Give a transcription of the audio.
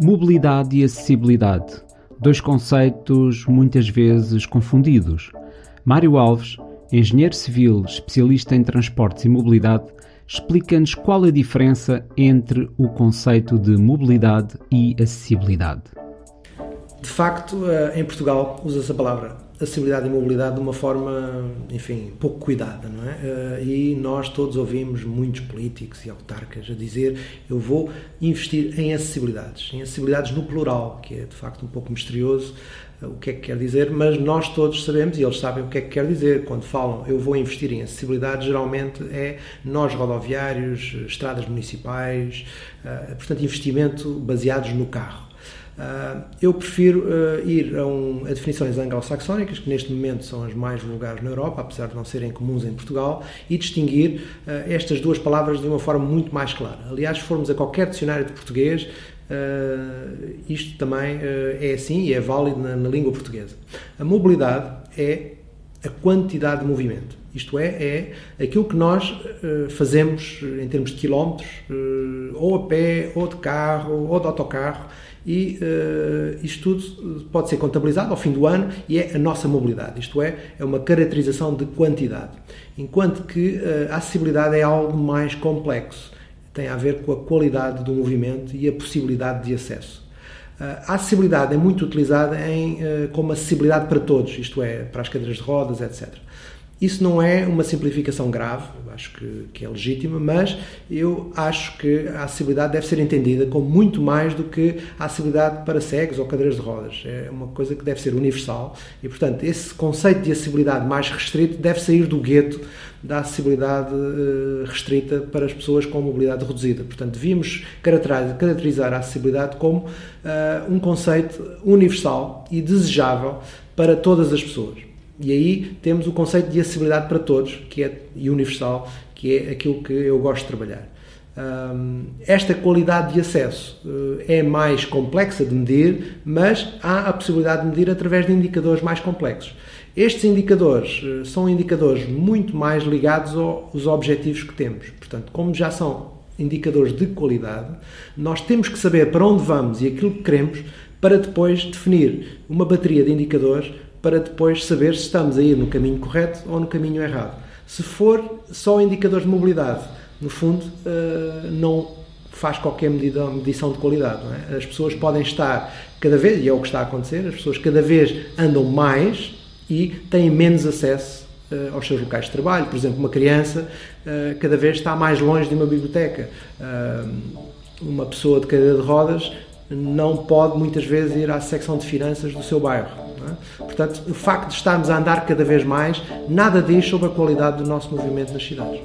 Mobilidade e acessibilidade, dois conceitos muitas vezes confundidos. Mário Alves, engenheiro civil especialista em transportes e mobilidade, explica-nos qual a diferença entre o conceito de mobilidade e acessibilidade. De facto, eh, em Portugal usa-se a palavra acessibilidade e mobilidade de uma forma, enfim, pouco cuidada, não é? Eh, e nós todos ouvimos muitos políticos e autarcas a dizer eu vou investir em acessibilidades, em acessibilidades no plural, que é de facto um pouco misterioso eh, o que é que quer dizer, mas nós todos sabemos e eles sabem o que é que quer dizer. Quando falam eu vou investir em acessibilidade, geralmente é nós rodoviários, estradas municipais, portanto, investimento baseados no carro. Uh, eu prefiro uh, ir a, um, a definições anglo-saxónicas, que neste momento são as mais vulgares na Europa, apesar de não serem comuns em Portugal, e distinguir uh, estas duas palavras de uma forma muito mais clara. Aliás, se formos a qualquer dicionário de português, isto também é assim e é válido na, na língua portuguesa. A mobilidade é a quantidade de movimento. Isto é, é aquilo que nós uh, fazemos em termos de quilómetros, uh, ou a pé, ou de carro, ou de autocarro, e uh, isto tudo pode ser contabilizado ao fim do ano e é a nossa mobilidade, isto é, é uma caracterização de quantidade. Enquanto que uh, a acessibilidade é algo mais complexo, tem a ver com a qualidade do movimento e a possibilidade de acesso. Uh, a acessibilidade é muito utilizada em, como acessibilidade para todos, isto é, para as cadeiras de rodas, etc. Isso não é uma simplificação grave, acho que, que, é legítima, mas eu acho que a acessibilidade deve ser entendida como muito mais do que a acessibilidade para cegos ou cadeiras de rodas. É uma coisa que deve ser universal e, portanto, esse conceito de acessibilidade mais restrito deve sair do gueto da acessibilidade uh, restrita para as pessoas com mobilidade reduzida. Portanto, devíamos caracterizar a acessibilidade como uh, um conceito universal e desejável para todas as pessoas. E aí temos o conceito de acessibilidade para todos, que é universal, que é aquilo que eu gosto de trabalhar. Esta qualidade de acesso uh, é mais complexa de medir, mas há a possibilidade de medir através de indicadores mais complexos. Estes indicadores uh, são indicadores muito mais ligados aos objetivos que temos. Portanto, como já são indicadores de qualidade, nós temos que saber para onde vamos e aquilo que queremos para depois definir uma bateria de indicadores para depois saber se estamos a ir no caminho correto ou no caminho errado. Se for só indicadores de mobilidade, no fundo, eh, não faz qualquer medida, medição de qualidade. É? As pessoas podem estar cada vez, e é o que está a acontecer, as pessoas cada vez andam mais e têm menos acesso eh, aos seus locais de trabalho. Por exemplo, uma criança eh, cada vez está mais longe de uma biblioteca. Uma pessoa de cadeira de rodas não pode muitas vezes ir à secção de finanças do seu bairro. É? Portanto, o facto de estarmos a andar cada vez mais, nada diz sobre a qualidade do nosso movimento nas cidades.